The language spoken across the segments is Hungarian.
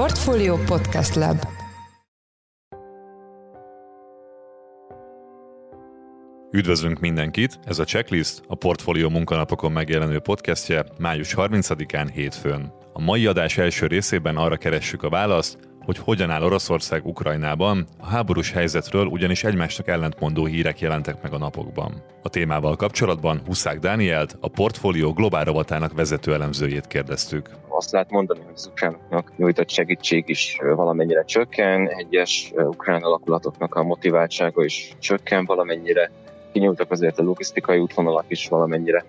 Portfolio Podcast Lab Üdvözlünk mindenkit! Ez a Checklist, a Portfolio munkanapokon megjelenő podcastje május 30-án hétfőn. A mai adás első részében arra keressük a választ, hogy hogyan áll Oroszország Ukrajnában, a háborús helyzetről ugyanis egymásnak ellentmondó hírek jelentek meg a napokban. A témával kapcsolatban Huszák Dánielt, a portfólió globál rovatának vezető elemzőjét kérdeztük. Azt lehet mondani, hogy az ukránoknak nyújtott segítség is valamennyire csökken, egyes ukrán alakulatoknak a motiváltsága is csökken valamennyire, kinyúltak azért a logisztikai útvonalak is valamennyire.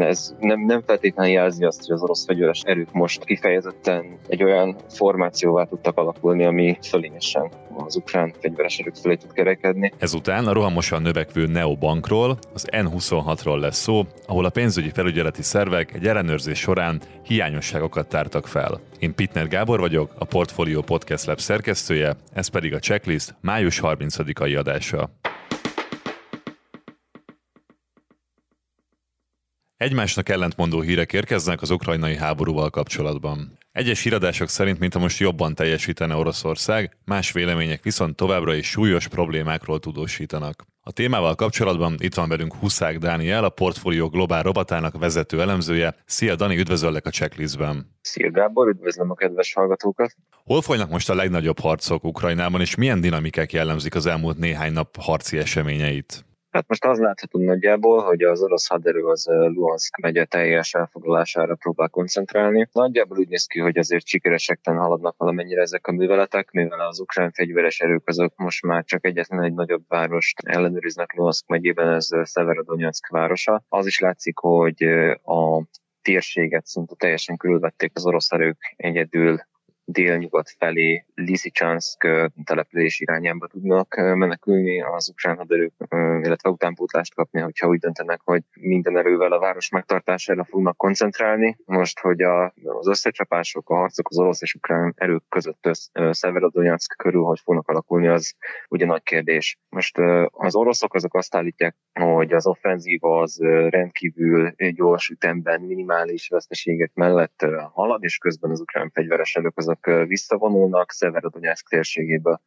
Ez nem, nem feltétlenül jelzi azt, hogy az orosz fegyveres erők most kifejezetten egy olyan formációvá tudtak alakulni, ami fölényesen az ukrán fegyveres erők fölé tud kerekedni. Ezután a rohamosan növekvő Neobankról, az N26-ról lesz szó, ahol a pénzügyi felügyeleti szervek egy ellenőrzés során hiányosságokat tártak fel. Én Pitner Gábor vagyok, a Portfolio Podcast Lab szerkesztője, ez pedig a checklist május 30-ai adása. Egymásnak ellentmondó hírek érkeznek az ukrajnai háborúval kapcsolatban. Egyes híradások szerint, mintha most jobban teljesítene Oroszország, más vélemények viszont továbbra is súlyos problémákról tudósítanak. A témával kapcsolatban itt van velünk Huszák Dániel, a Portfólió Globál robotának vezető elemzője. Szia Dani, üdvözöllek a checklistben. Szia Gábor, üdvözlöm a kedves hallgatókat. Hol folynak most a legnagyobb harcok Ukrajnában, és milyen dinamikák jellemzik az elmúlt néhány nap harci eseményeit? Hát most az látható nagyjából, hogy az orosz haderő az Luhansk megye teljes elfoglalására próbál koncentrálni. Nagyjából úgy néz ki, hogy azért sikeresekten haladnak valamennyire ezek a műveletek, mivel az ukrán fegyveres erők azok most már csak egyetlen egy nagyobb várost ellenőriznek Luhansk megyében, ez Severodonetsk városa. Az is látszik, hogy a térséget szinte teljesen körülvették az orosz erők egyedül délnyugat felé Lysychansk település irányába tudnak menekülni az ukrán haderők, illetve utánpótlást kapni, hogyha úgy döntenek, hogy minden erővel a város megtartására fognak koncentrálni. Most, hogy a, az összecsapások, a harcok az orosz és ukrán erők között Szeverodonyack körül hogy fognak alakulni, az ugye nagy kérdés. Most az oroszok azok azt állítják, hogy az offenzíva az rendkívül gyors ütemben minimális veszteségek mellett halad, és közben az ukrán fegyveres erők azok visszavonulnak Szeverodonyászk térségébe.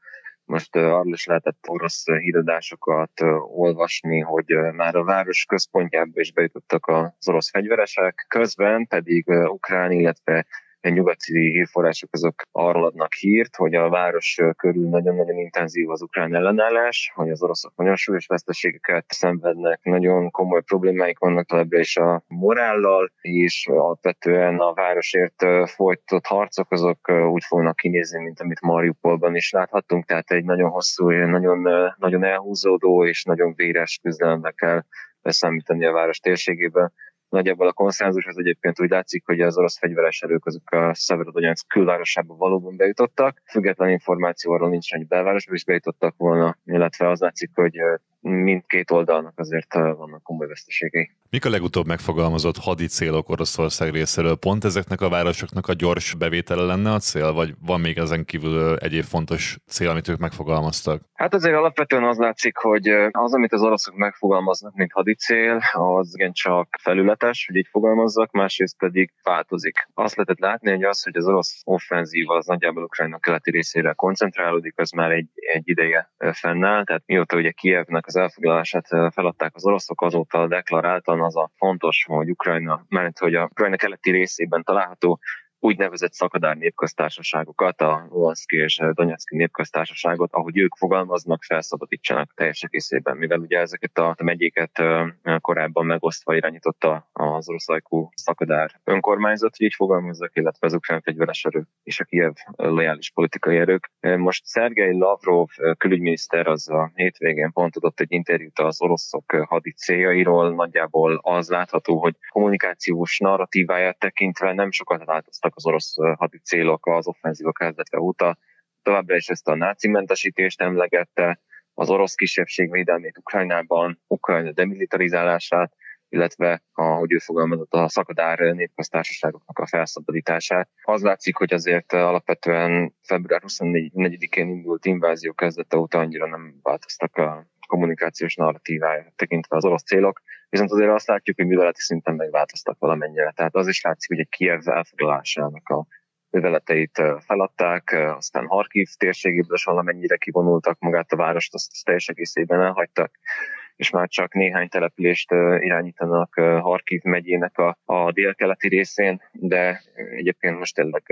Most arról is lehetett orosz híradásokat olvasni, hogy már a város központjába is bejutottak az orosz fegyveresek, közben pedig ukrán, illetve nyugati hírforrások azok arról adnak hírt, hogy a város körül nagyon-nagyon intenzív az ukrán ellenállás, hogy az oroszok nagyon súlyos veszteségeket szenvednek, nagyon komoly problémáik vannak továbbra is a morállal, és alapvetően a városért folytatott harcok azok úgy fognak kinézni, mint amit Mariupolban is láthattunk, tehát egy nagyon hosszú, nagyon, nagyon elhúzódó és nagyon véres küzdelembe kell beszámítani a város térségében Nagyjából a konszenzus az egyébként úgy látszik, hogy az orosz fegyveres erők azok a Szeverodonyansk külvárosába valóban bejutottak. Független információ arról nincs, hogy belvárosba is bejutottak volna, illetve az látszik, hogy mindkét oldalnak azért vannak komoly veszteségei. Mik a legutóbb megfogalmazott hadi célok Oroszország részéről? Pont ezeknek a városoknak a gyors bevétele lenne a cél, vagy van még ezen kívül egyéb fontos cél, amit ők megfogalmaztak? Hát azért alapvetően az látszik, hogy az, amit az oroszok megfogalmaznak, mint hadi cél, az csak felületes, hogy így fogalmazzak, másrészt pedig változik. Azt lehetett látni, hogy az, hogy az orosz offenzíva az nagyjából Ukrajna keleti részére koncentrálódik, az már egy, egy ideje fennáll, tehát mióta ugye Kievnek az elfoglalását feladták az oroszok, azóta deklaráltan az a fontos, hogy Ukrajna, mert hogy a Ukrajna keleti részében található úgynevezett szakadár népköztársaságokat, a Luhanszki és Donetszki népköztársaságot, ahogy ők fogalmaznak, felszabadítsanak teljes egészében, mivel ugye ezeket a megyéket korábban megosztva irányította az oroszlajkú szakadár önkormányzat, hogy így fogalmazzak, illetve az ukrán fegyveres erő és a Kiev lojális politikai erők. Most Szergei Lavrov külügyminiszter az a hétvégén pont adott egy interjút az oroszok hadi céljairól, nagyjából az látható, hogy kommunikációs narratíváját tekintve nem sokat változtak az orosz hadi célok az offenzíva kezdete óta. Továbbra is ezt a náci mentesítést emlegette, az orosz kisebbség védelmét Ukrajnában, Ukrajna demilitarizálását, illetve, ahogy ő fogalmazott, a szakadár népköztársaságoknak a felszabadítását. Az látszik, hogy azért alapvetően február 24-én indult invázió kezdete óta annyira nem változtak a kommunikációs narratívája tekintve az orosz célok, viszont azért azt látjuk, hogy műveleti szinten megváltoztak valamennyire. Tehát az is látszik, hogy egy Kiev elfoglalásának a műveleteit feladták, aztán Harkiv térségéből is valamennyire kivonultak magát a várost, azt teljes egészében elhagytak és már csak néhány települést irányítanak Harkiv megyének a, a délkeleti részén, de egyébként most tényleg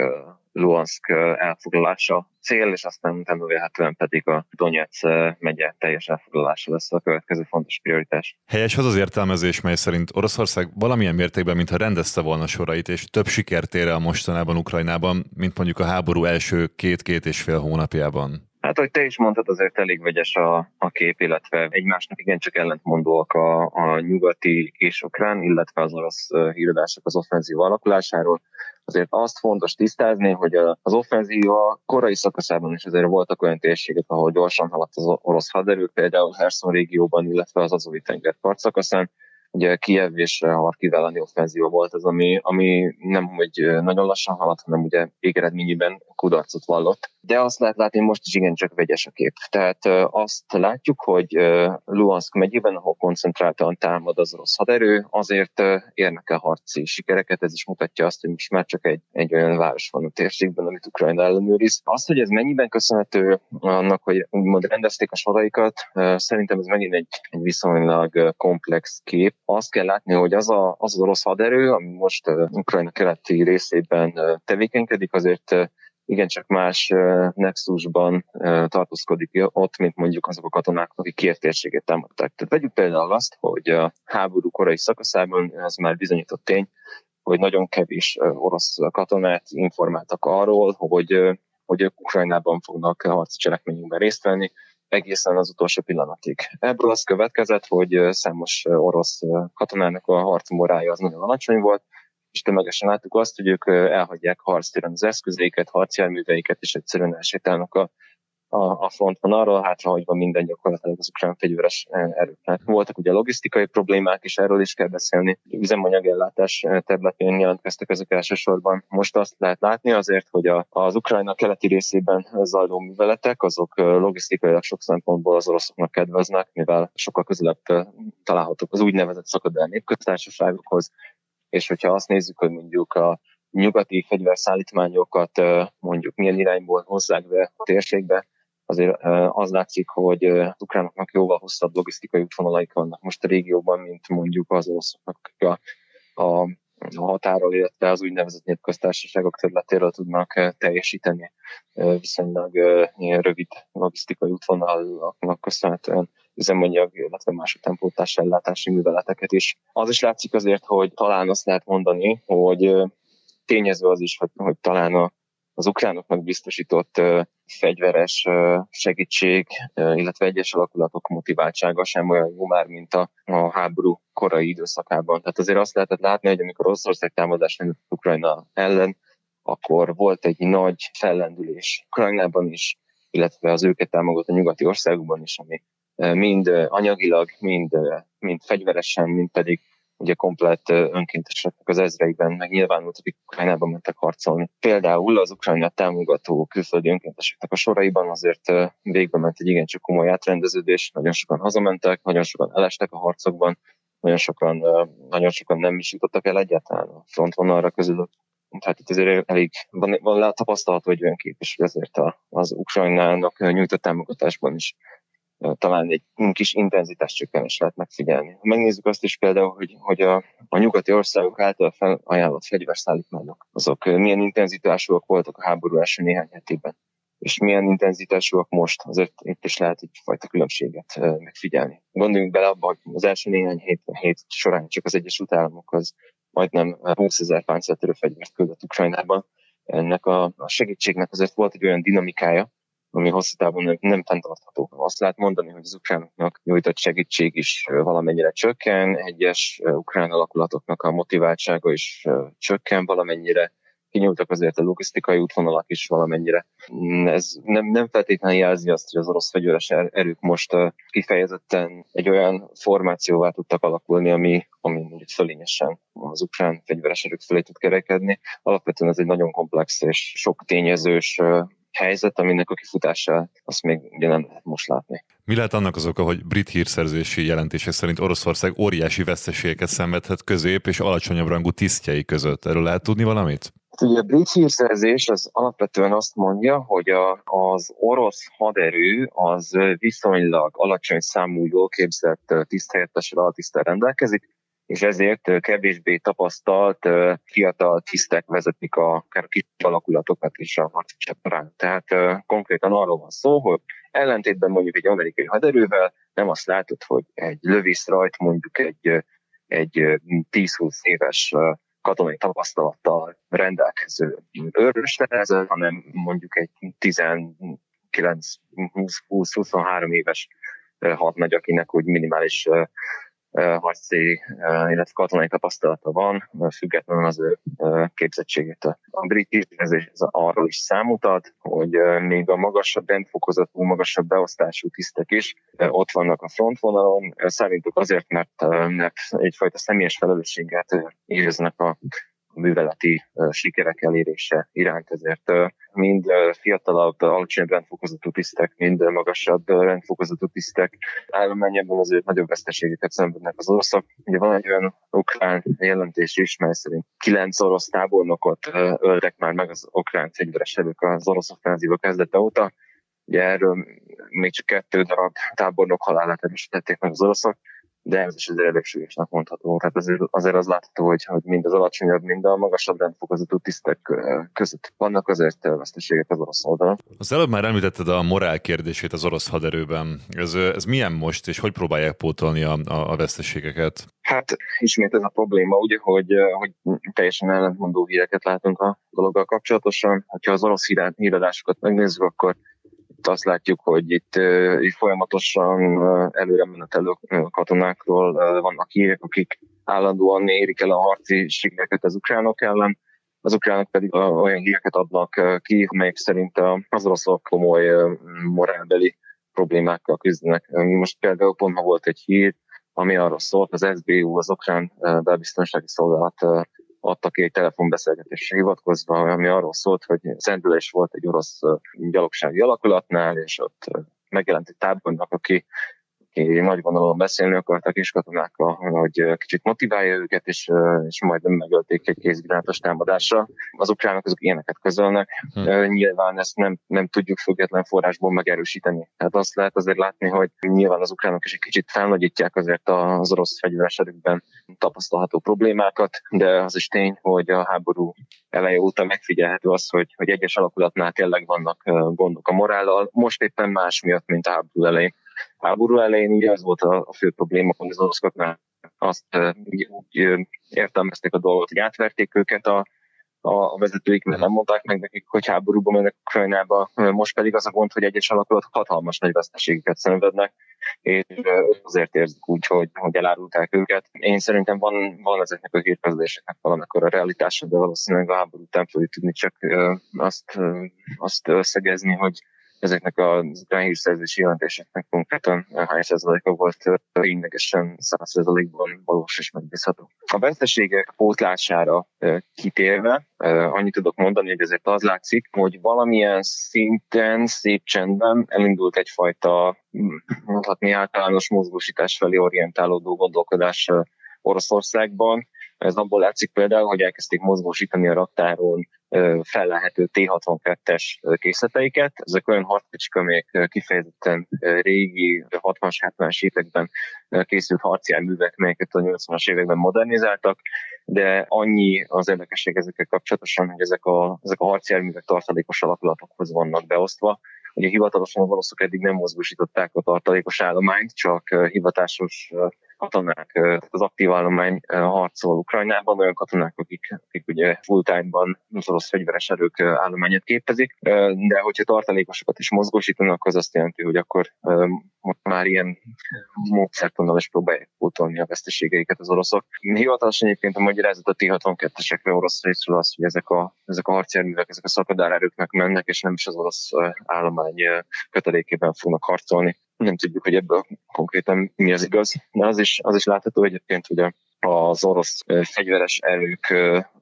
Luhansk elfoglalása cél, és aztán utána vélhetően pedig a Donetsz megye teljes elfoglalása lesz a következő fontos prioritás. Helyes az az értelmezés, mely szerint Oroszország valamilyen mértékben, mintha rendezte volna sorait, és több sikert ér el mostanában Ukrajnában, mint mondjuk a háború első két-két és fél hónapjában. Hát, hogy te is mondtad, azért elég vegyes a, a kép, illetve egymásnak igencsak ellentmondóak a, a nyugati és ukrán, illetve az orosz híradások az offenzív alakulásáról. Azért azt fontos tisztázni, hogy az offenzíva korai szakaszában is azért voltak olyan térségek, ahol gyorsan haladt az orosz haderő, például Herson régióban, illetve az Azovi tenger partszakaszán, ugye Kiev és Harkiv elleni offenzíva volt az, ami, ami nem hogy nagyon lassan haladt, hanem ugye végeredményében kudarcot vallott. De azt lehet látni, most is igencsak vegyes a kép. Tehát azt látjuk, hogy Luhansk megyében, ahol koncentráltan támad az orosz haderő, azért érnek el harci sikereket, ez is mutatja azt, hogy most már csak egy, egy olyan város van a térségben, amit Ukrajna ellenőriz. Azt, hogy ez mennyiben köszönhető annak, hogy úgymond rendezték a soraikat, szerintem ez megint egy, egy viszonylag komplex kép. Azt kell látni, hogy az a, az, az orosz haderő, ami most Ukrajna keleti részében tevékenykedik, azért igencsak más nexusban tartózkodik ott, mint mondjuk azok a katonák, akik Kiev térségét támadták. Tehát vegyük például azt, hogy a háború korai szakaszában ez már bizonyított tény, hogy nagyon kevés orosz katonát informáltak arról, hogy, hogy ők Ukrajnában fognak harci cselekményünkben részt venni, egészen az utolsó pillanatig. Ebből az következett, hogy számos orosz katonának a harcmorája az nagyon alacsony volt, és tömegesen láttuk azt, hogy ők elhagyják harctéren az eszközeiket, harcjárműveiket, és egyszerűen elsétálnak a, a, a frontvonalról, hátrahagyva minden gyakorlatilag az ukrán fegyveres erőknek. Voltak ugye logisztikai problémák, és erről is kell beszélni. Üzemanyagellátás területén jelentkeztek ezek elsősorban. Most azt lehet látni azért, hogy a, az Ukrajna keleti részében zajló műveletek, azok logisztikailag sok szempontból az oroszoknak kedveznek, mivel sokkal közelebb találhatók az úgynevezett szakadel népköztársaságokhoz, és hogyha azt nézzük, hogy mondjuk a nyugati fegyverszállítmányokat mondjuk milyen irányból hozzák be a térségbe, azért az látszik, hogy az ukránoknak jóval hosszabb logisztikai útvonalaik vannak most a régióban, mint mondjuk az oroszoknak a, a, a határól, illetve az úgynevezett népköztársaságok területéről tudnak teljesíteni viszonylag rövid logisztikai útvonalaknak köszönhetően üzemanyag, illetve más tempótás ellátási műveleteket is. Az is látszik azért, hogy talán azt lehet mondani, hogy tényező az is, hogy, hogy talán a, az ukránoknak biztosított fegyveres segítség, illetve egyes alakulatok motiváltsága sem olyan jó már, mint a, a háború korai időszakában. Tehát azért azt lehetett látni, hogy amikor Oroszország támadás Ukrajna ellen, akkor volt egy nagy fellendülés Ukrajnában is, illetve az őket támogató nyugati országokban is, ami mind anyagilag, mind, mind fegyveresen, mind pedig ugye komplett önkénteseknek az ezreiben megnyilvánult, akik Ukrajnában mentek harcolni. Például az Ukrajna támogató külföldi önkénteseknek a soraiban azért végbe ment egy igencsak komoly átrendeződés, nagyon sokan hazamentek, nagyon sokan elestek a harcokban, nagyon sokan, nagyon sokan nem is jutottak el egyáltalán a frontvonalra közül. Tehát itt azért elég van, van tapasztalható egy olyan kép, és ezért az Ukrajnának nyújtott támogatásban is talán egy kis intenzitás csökkenés lehet megfigyelni. Ha megnézzük azt is például, hogy, hogy a, a nyugati országok által felajánlott fegyverszállítmányok, azok milyen intenzitásúak voltak a háború első néhány hetében, és milyen intenzitásúak most, azért itt is lehet egyfajta különbséget megfigyelni. Gondoljunk bele abba, hogy az első néhány hét, hét során csak az Egyesült Államokhoz majdnem 20 ezer páncéltörő fegyvert küldött Ukrajnában. Ennek a, a segítségnek azért volt egy olyan dinamikája, ami hosszú távon nem, nem fenntartható. Azt lehet mondani, hogy az ukránoknak nyújtott segítség is valamennyire csökken, egyes ukrán alakulatoknak a motiváltsága is csökken valamennyire, kinyúltak azért a logisztikai útvonalak is valamennyire. Ez nem, nem feltétlenül jelzi azt, hogy az orosz fegyveres er-, erők most kifejezetten egy olyan formációvá tudtak alakulni, ami, ami mondjuk fölényesen az ukrán fegyveres erők felé tud kerekedni. Alapvetően ez egy nagyon komplex és sok tényezős helyzet, aminek a kifutása azt még ugye nem lehet most látni. Mi lehet annak az oka, hogy brit hírszerzési jelentések szerint Oroszország óriási veszteségeket szenvedhet közép és alacsonyabb rangú tisztjei között? Erről lehet tudni valamit? Hát ugye a brit hírszerzés az alapvetően azt mondja, hogy a, az orosz haderő az viszonylag alacsony számú, jól képzett tiszthelyettesre altisztel rendelkezik, és ezért kevésbé tapasztalt fiatal tisztek vezetik a, kis alakulatokat és a harci Tehát konkrétan arról van szó, hogy ellentétben mondjuk egy amerikai haderővel nem azt látod, hogy egy lövész rajt mondjuk egy, egy 10-20 éves katonai tapasztalattal rendelkező őrös nehezen, hanem mondjuk egy 19-20-23 éves hadnagy, akinek úgy minimális harci, illetve katonai tapasztalata van, függetlenül az ő képzettségét. A brit hírezés arról is számot ad, hogy még a magasabb rendfokozatú, magasabb beosztású tisztek is ott vannak a frontvonalon. Szerintük azért, mert, mert egyfajta személyes felelősséget éreznek a műveleti sikerek elérése iránt, ezért mind fiatalabb, alacsonyabb rendfokozatú tisztek, mind magasabb rendfokozatú tisztek állományában azért nagyobb veszteségeket szenvednek az oroszok. Ugye van egy olyan ukrán jelentés is, mely szerint kilenc orosz tábornokot öltek már meg az ukrán fegyveres erők az orosz offenzíva kezdete óta. Ugye erről még csak kettő darab tábornok halálát erősítették meg az oroszok de azért elég súlyosnak mondható. Tehát azért, azért az látható, hogy, hogy mind az alacsonyabb, mind a magasabb rendfokozatú tisztek között vannak azért veszteségek az orosz oldalon. Az előbb már említetted a morál kérdését az orosz haderőben. Ez, ez milyen most, és hogy próbálják pótolni a, a, a veszteségeket? Hát ismét ez a probléma, ugye, hogy, hogy teljesen ellentmondó híreket látunk a dologgal kapcsolatosan. Ha az orosz híradásokat megnézzük, akkor itt azt látjuk, hogy itt, folyamatosan előre menetelő katonákról vannak hírek, akik állandóan érik el a harci sikereket az ukránok ellen, az ukránok pedig olyan híreket adnak ki, amelyek szerint az oroszok komoly morálbeli problémákkal küzdenek. Most például pont ma volt egy hír, ami arról szólt, az SBU, az ukrán belbiztonsági szolgálat adtak ki egy telefonbeszélgetésre hivatkozva, ami arról szólt, hogy szendülés volt egy orosz gyalogsági alakulatnál, és ott megjelent egy tábornok, aki aki nagy vonalon beszélni akart a kiskatonákkal, hogy kicsit motiválja őket, és, és majd nem megölték egy kézgránátos támadásra. Az ukránok azok ilyeneket közölnek. Hm. Nyilván ezt nem, nem tudjuk független forrásból megerősíteni. Tehát azt lehet azért látni, hogy nyilván az ukránok is egy kicsit felnagyítják azért az orosz fegyveres erőkben tapasztalható problémákat, de az is tény, hogy a háború eleje óta megfigyelhető az, hogy, hogy egyes alakulatnál tényleg vannak gondok a morállal. Most éppen más miatt, mint a háború elején háború elején ugye az volt a, a fő probléma, hogy az oroszoknál azt úgy, értelmezték a dolgot, hogy átverték őket a, a vezetőik, mert nem mondták meg nekik, hogy háborúba mennek Ukrajnába. Most pedig az a gond, hogy egyes alakulatok hatalmas nagy veszteségeket szenvednek, és azért érzik úgy, hogy, hogy elárulták őket. Én szerintem van, van ezeknek a hírközléseknek valamikor a realitása, de valószínűleg a háború után fogjuk tudni csak azt, azt összegezni, hogy ezeknek az ukrán hírszerzési jelentéseknek konkrétan hány százaléka volt ténylegesen száz százalékban valós és megbízható. A veszteségek pótlására kitérve, annyit tudok mondani, hogy ezért az látszik, hogy valamilyen szinten, szép csendben elindult egyfajta, mondhatni általános mozgósítás felé orientálódó gondolkodás Oroszországban, ez abból látszik például, hogy elkezdték mozgósítani a raktáron fellehető T-62-es készleteiket. Ezek olyan harckocsik, amelyek kifejezetten régi, 60-as, 70-es években készült harcjárművek, melyeket a 80-as években modernizáltak, de annyi az érdekesség ezekkel kapcsolatosan, hogy ezek a, ezek a harcjárművek tartalékos alakulatokhoz vannak beosztva, Ugye hivatalosan az oroszok eddig nem mozgósították a tartalékos állományt, csak hivatásos katonák, az aktív állomány harcol Ukrajnában, olyan katonák, akik, akik ugye full time-ban az orosz fegyveres erők állományát képezik, de hogyha tartalékosokat is mozgósítanak, az azt jelenti, hogy akkor már ilyen módszertonnal is próbálják pótolni a veszteségeiket az oroszok. Hivatalosan egyébként a magyarázat a T-62-esekre orosz részről az, hogy ezek a, ezek a harcjárművek, ezek a szakadárerőknek mennek, és nem is az orosz állomány kötelékében fognak harcolni nem tudjuk, hogy ebből konkrétan mi az igaz, de az is, az is látható egyébként, hogy az orosz fegyveres erők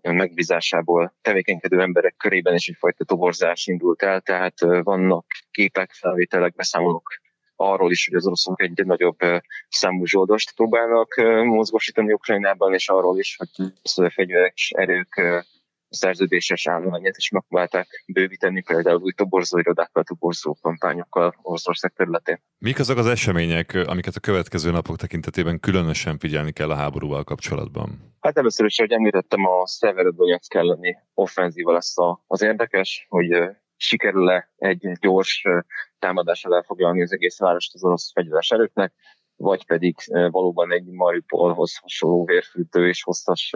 megbízásából tevékenykedő emberek körében is egyfajta toborzás indult el, tehát vannak képek, felvételek, beszámolók arról is, hogy az oroszok egy nagyobb számú zsoldost próbálnak mozgósítani Ukrajnában, és arról is, hogy a fegyveres erők szerződéses állományát is megpróbálták bővíteni, például új toborzóirodákkal, toborzó kampányokkal Oroszország területén. Mik azok az események, amiket a következő napok tekintetében különösen figyelni kell a háborúval kapcsolatban? Hát először is, hogy említettem, a Severodonetsk elleni offenzíva lesz az érdekes, hogy sikerül-e egy gyors támadással elfoglalni az egész várost az orosz fegyveres erőknek, vagy pedig valóban egy Mariupolhoz hasonló vérfürdő és hosszas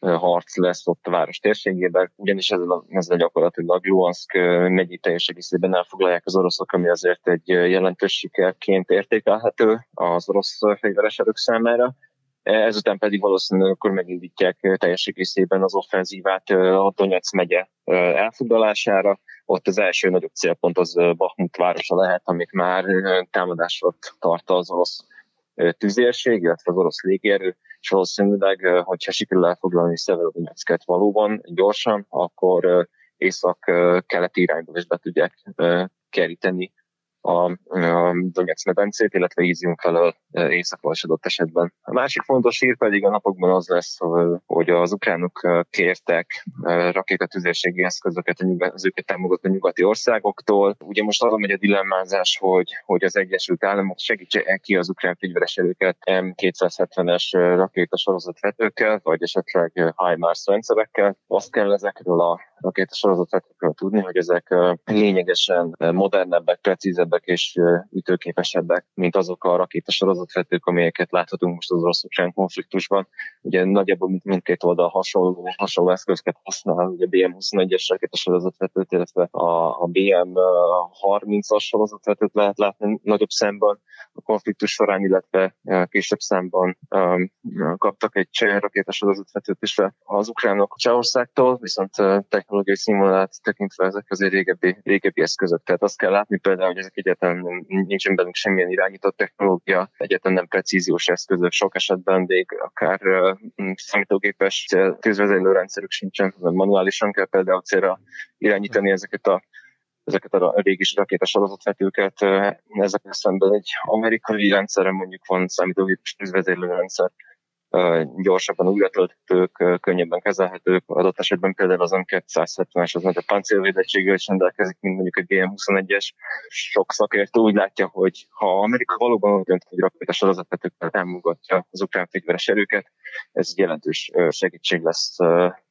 harc lesz ott a város térségében, ugyanis ezzel a, ezzel gyakorlatilag Luhansk megyi teljes egészében elfoglalják az oroszok, ami azért egy jelentős sikerként értékelhető az orosz fegyveres erők számára. Ezután pedig valószínűleg akkor megindítják teljes egészében az offenzívát a Donetsz megye elfoglalására. Ott az első nagyobb célpont az Bakhmut városa lehet, amit már támadásra tart az orosz tüzérség, illetve az orosz légierő, és valószínűleg, hogyha sikerül elfoglalni Szeverodonetsket valóban gyorsan, akkor észak-keleti irányba is be tudják keríteni a, a medencét, illetve Ízium felől északról adott esetben. A másik fontos hír pedig a napokban az lesz, hogy az ukránok kértek rakétatüzérségi eszközöket az őket támogató nyugati országoktól. Ugye most arra megy a dilemmázás, hogy, hogy az Egyesült Államok segítse ki az ukrán fegyveres erőket M270-es rakétasorozatvetőkkel, vagy esetleg HIMARS rendszerekkel. Azt kell ezekről a rakétasorozatvetőkről tudni, hogy ezek lényegesen modernebbek, precízebbek és ütőképesebbek, mint azok a rakétasorozatvetők, sorozatvetők, amelyeket láthatunk most az orosz konfliktusban. Ugye nagyjából mindkét oldal hasonló, hasonló eszközöket használ, ugye BM21-es rakétasorozatvetőt, illetve a, a BM30-as sorozatvetőt lehet látni nagyobb szemben a konfliktus során, illetve később szemben um, kaptak egy cseh rakétasorozatvetőt is az ukránok Csehországtól, viszont technológiai színvonalát tekintve ezek azért régebbi, régebbi eszközök. Tehát azt kell látni például, hogy ezek egyáltalán nincsen bennük semmilyen irányított technológia, egyetlen nem precíziós eszközök, sok esetben még akár uh, számítógépes közvezelő rendszerük sincsen, manuálisan kell például célra irányítani ezeket a ezeket a régi rakéta sorozatvetőket, ezek szemben egy amerikai rendszerre mondjuk van számítógépes tűzvezérlő rendszer, gyorsabban újra tölthetők, könnyebben kezelhetők, adott esetben például az M270-es az nagyobb páncélvédettséggel is rendelkezik, mint mondjuk a GM21-es. Sok szakértő úgy látja, hogy ha Amerika valóban úgy dönt, hogy rakéta sorozatvetőkkel támogatja az ukrán fegyveres erőket, ez jelentős segítség lesz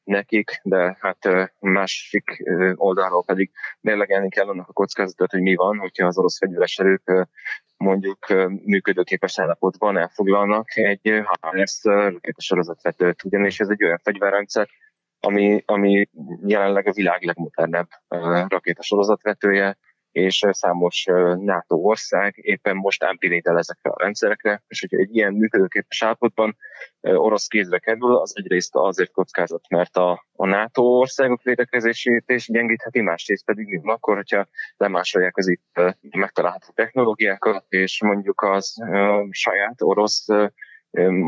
nekik, de hát másik oldalról pedig mérlegelni kell annak a kockázatot, hogy mi van, hogyha az orosz fegyveres erők mondjuk működőképes állapotban elfoglalnak egy HRS rakétasorozatvetőt, ugyanis ez egy olyan fegyverrendszer, ami, ami jelenleg a világ legmodernebb rakétasorozatvetője, és számos NATO ország éppen most ámpirétel ezekre a rendszerekre, és hogyha egy ilyen működőképes állapotban orosz kézre kerül, az egyrészt azért kockázat, mert a, a NATO országok védekezését is gyengítheti, másrészt pedig mi akkor, hogyha lemásolják az itt megtalálható technológiákat, és mondjuk az saját orosz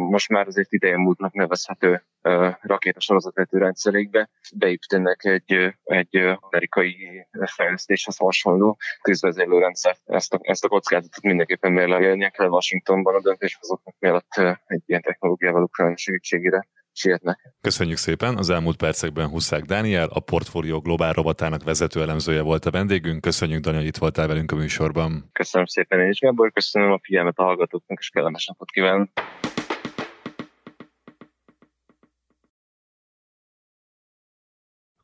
most már azért ideje múltnak nevezhető rakétasorozatvető rendszerékbe beépítenek egy, egy amerikai fejlesztéshez hasonló közvezérlő rendszer. Ezt a, ezt a kockázatot mindenképpen mérlegelnie kell Washingtonban a döntéshozóknak mielőtt egy ilyen technológiával Ukrajna segítségére sietnek. Köszönjük szépen! Az elmúlt percekben Huszák Dániel, a Portfólió Globál robotának vezető elemzője volt a vendégünk. Köszönjük, Dani, hogy itt voltál velünk a műsorban. Köszönöm szépen én is, Gábor, köszönöm a figyelmet a hallgatóknak, és kellemes napot kívánok!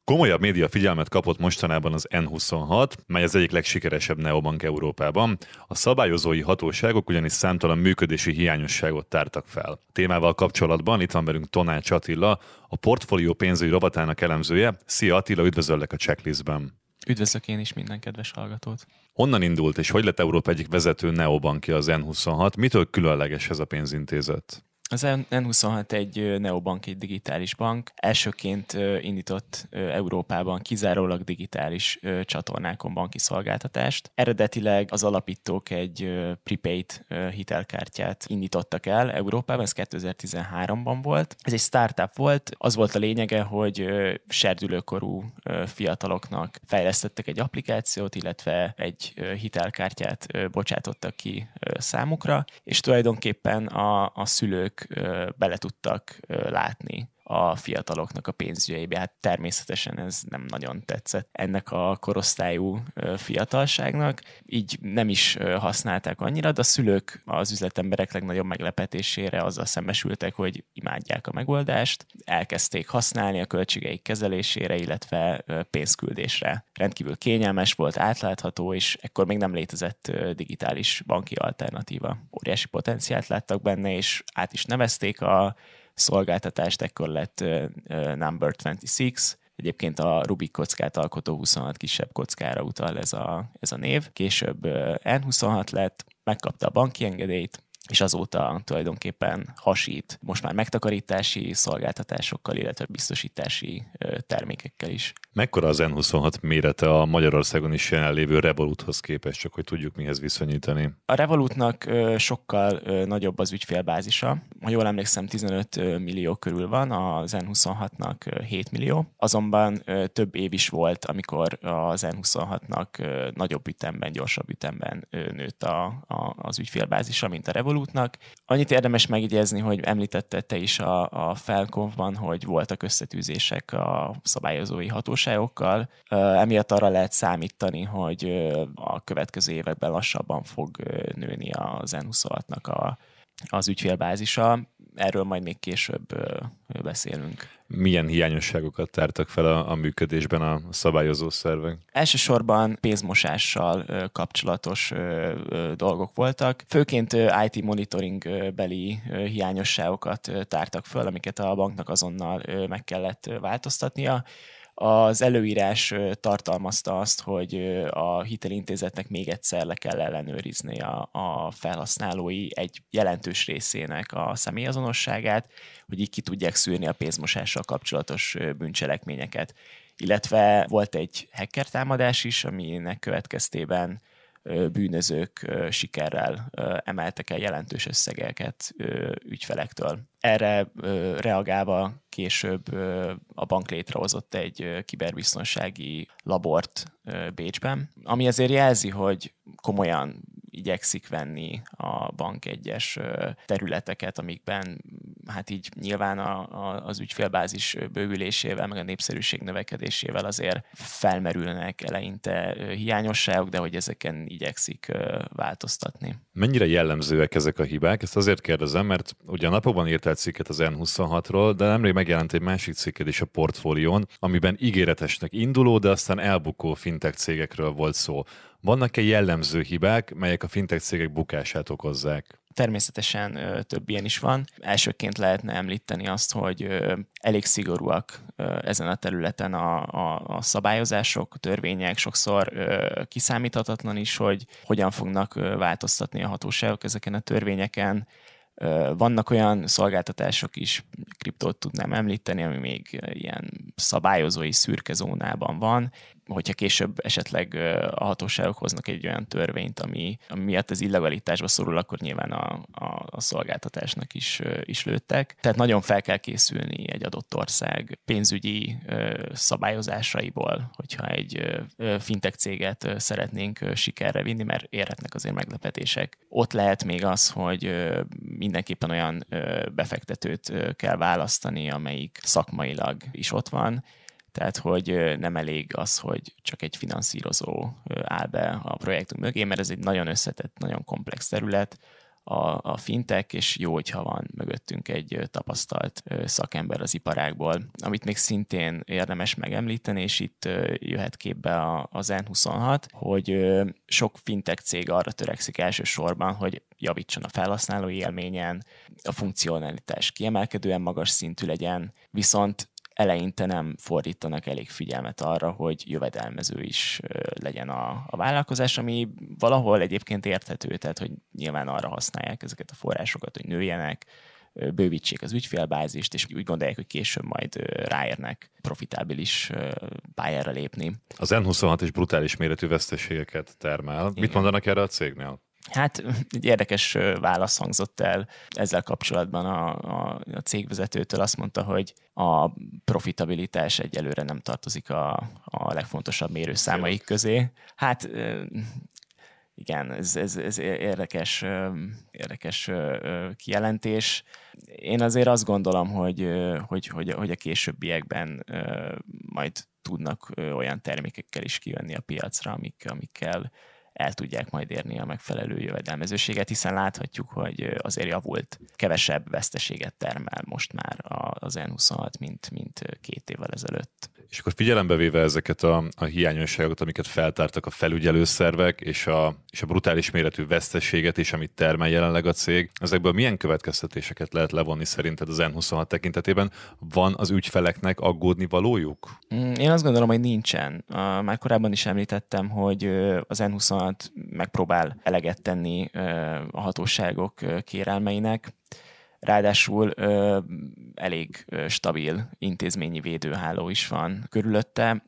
Komolyabb média figyelmet kapott mostanában az N26, mely az egyik legsikeresebb neobank Európában. A szabályozói hatóságok ugyanis számtalan működési hiányosságot tártak fel. A témával kapcsolatban itt van velünk Tonács Attila, a portfólió pénzügyi rovatának elemzője. Szia Attila, üdvözöllek a checklistben. Üdvözlök én is minden kedves hallgatót. Honnan indult és hogy lett Európa egyik vezető neobankja az N26? Mitől különleges ez a pénzintézet? Az N26 egy neobank, egy digitális bank. Elsőként indított Európában kizárólag digitális csatornákon banki szolgáltatást. Eredetileg az alapítók egy prepaid hitelkártyát indítottak el Európában, ez 2013-ban volt. Ez egy startup volt, az volt a lényege, hogy serdülőkorú fiataloknak fejlesztettek egy applikációt, illetve egy hitelkártyát bocsátottak ki számukra, és tulajdonképpen a, a szülők bele tudtak látni a fiataloknak a pénzügyeibe. Hát természetesen ez nem nagyon tetszett ennek a korosztályú fiatalságnak, így nem is használták annyira, de a szülők az üzletemberek legnagyobb meglepetésére azzal szembesültek, hogy imádják a megoldást, elkezdték használni a költségeik kezelésére, illetve pénzküldésre. Rendkívül kényelmes volt, átlátható, és ekkor még nem létezett digitális banki alternatíva. Óriási potenciált láttak benne, és át is nevezték a szolgáltatást, ekkor lett Number 26, Egyébként a Rubik kockát alkotó 26 kisebb kockára utal ez a, ez a név. Később N26 lett, megkapta a banki engedélyt, és azóta tulajdonképpen hasít most már megtakarítási szolgáltatásokkal, illetve biztosítási termékekkel is. Mekkora az N26 mérete a Magyarországon is jelenlévő Revoluthoz képest, csak hogy tudjuk mihez viszonyítani? A Revolutnak sokkal nagyobb az ügyfélbázisa. Ha jól emlékszem, 15 millió körül van, az N26-nak 7 millió. Azonban több év is volt, amikor az N26-nak nagyobb ütemben, gyorsabb ütemben nőtt a, a, az ügyfélbázisa, mint a Revolut Revolutnak. Annyit érdemes megjegyezni, hogy említette te is a, a Felkonfban, hogy voltak összetűzések a szabályozói hatóságokkal. Emiatt arra lehet számítani, hogy a következő években lassabban fog nőni az N26-nak a, az ügyfélbázisa. Erről majd még később beszélünk milyen hiányosságokat tártak fel a, a működésben a szabályozó szervek? Elsősorban pénzmosással kapcsolatos dolgok voltak. Főként IT monitoring beli hiányosságokat tártak föl, amiket a banknak azonnal meg kellett változtatnia. Az előírás tartalmazta azt, hogy a hitelintézetnek még egyszer le kell ellenőrizni a, a felhasználói egy jelentős részének a személyazonosságát, hogy így ki tudják szűrni a pénzmosással kapcsolatos bűncselekményeket. Illetve volt egy hacker támadás is, aminek következtében bűnözők sikerrel emeltek el jelentős összegeket ügyfelektől. Erre reagálva később a bank létrehozott egy kiberbiztonsági labort Bécsben, ami azért jelzi, hogy komolyan igyekszik venni a bank egyes területeket, amikben hát így nyilván a, a, az ügyfélbázis bővülésével, meg a népszerűség növekedésével azért felmerülnek eleinte hiányosságok, de hogy ezeken igyekszik változtatni. Mennyire jellemzőek ezek a hibák? Ezt azért kérdezem, mert ugye a napokban írt egy cikket az N26-ról, de nemrég megjelent egy másik cikket is a portfólión, amiben ígéretesnek induló, de aztán elbukó fintech cégekről volt szó. Vannak-e jellemző hibák, melyek a fintech cégek bukását okozzák? Természetesen több ilyen is van. Elsőként lehetne említeni azt, hogy elég szigorúak ezen a területen a, a, a szabályozások, a törvények, sokszor kiszámíthatatlan is, hogy hogyan fognak változtatni a hatóságok ezeken a törvényeken, vannak olyan szolgáltatások is, kriptót tudnám említeni, ami még ilyen szabályozói szürke zónában van, hogyha később esetleg a hatóságok hoznak egy olyan törvényt, ami, ami miatt az illegalitásba szorul, akkor nyilván a, a, a szolgáltatásnak is, is lőttek. Tehát nagyon fel kell készülni egy adott ország pénzügyi szabályozásaiból, hogyha egy fintech céget szeretnénk sikerre vinni, mert érhetnek azért meglepetések. Ott lehet még az, hogy mindenképpen olyan befektetőt kell választani, amelyik szakmailag is ott van, tehát, hogy nem elég az, hogy csak egy finanszírozó áll be a projektünk mögé, mert ez egy nagyon összetett, nagyon komplex terület, a, a fintek, és jó, hogyha van mögöttünk egy tapasztalt szakember az iparágból. Amit még szintén érdemes megemlíteni, és itt jöhet képbe az N26, hogy sok fintek cég arra törekszik elsősorban, hogy javítson a felhasználói élményen, a funkcionalitás kiemelkedően magas szintű legyen, viszont eleinte nem fordítanak elég figyelmet arra, hogy jövedelmező is legyen a, a vállalkozás, ami valahol egyébként érthető, tehát hogy nyilván arra használják ezeket a forrásokat, hogy nőjenek, bővítsék az ügyfélbázist, és úgy gondolják, hogy később majd ráérnek profitábilis pályára lépni. Az N26 is brutális méretű veszteségeket termel. Igen. Mit mondanak erre a cégnél? Hát egy érdekes válasz hangzott el ezzel kapcsolatban a, a, a cégvezetőtől. Azt mondta, hogy a profitabilitás egyelőre nem tartozik a, a legfontosabb mérőszámaik közé. Hát Igen, ez, ez, ez érdekes, érdekes kijelentés. Én azért azt gondolom, hogy, hogy, hogy, hogy a későbbiekben majd tudnak olyan termékekkel is kijönni a piacra, amik, amikkel el tudják majd érni a megfelelő jövedelmezőséget, hiszen láthatjuk, hogy azért javult, kevesebb veszteséget termel most már az N26, mint, mint két évvel ezelőtt. És akkor figyelembe véve ezeket a, a hiányosságokat, amiket feltártak a felügyelőszervek, és a, és a brutális méretű veszteséget is, amit termel jelenleg a cég, ezekből milyen következtetéseket lehet levonni szerinted az N26 tekintetében? Van az ügyfeleknek aggódni valójuk? Mm, én azt gondolom, hogy nincsen. Már korábban is említettem, hogy az N26 megpróbál eleget tenni a hatóságok kérelmeinek, Ráadásul ö, elég stabil intézményi védőháló is van körülötte.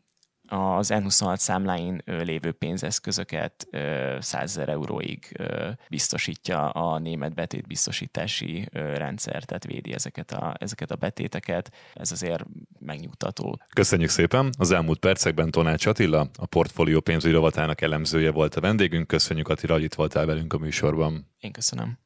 Az N26 számláin lévő pénzeszközöket ö, 100 ezer euróig biztosítja a német betétbiztosítási rendszer, tehát védi ezeket a, ezeket a betéteket. Ez azért megnyugtató. Köszönjük szépen! Az elmúlt percekben Tonács Attila, a portfólió pénzügyi rovatának elemzője volt a vendégünk. Köszönjük Attila, hogy itt voltál velünk a műsorban. Én köszönöm.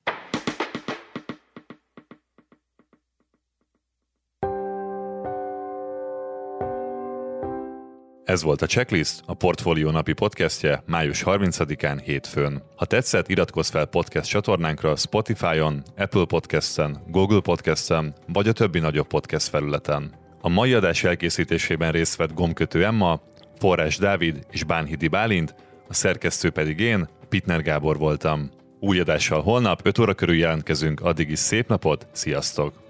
Ez volt a Checklist, a Portfolio napi podcastje május 30-án hétfőn. Ha tetszett, iratkozz fel podcast csatornánkra Spotify-on, Apple Podcast-en, Google Podcast-en, vagy a többi nagyobb podcast felületen. A mai adás elkészítésében részt vett Gomkötő Emma, Forrás Dávid és Bánhidi Bálint, a szerkesztő pedig én, Pitner Gábor voltam. Új adással holnap 5 óra körül jelentkezünk, addig is szép napot, sziasztok!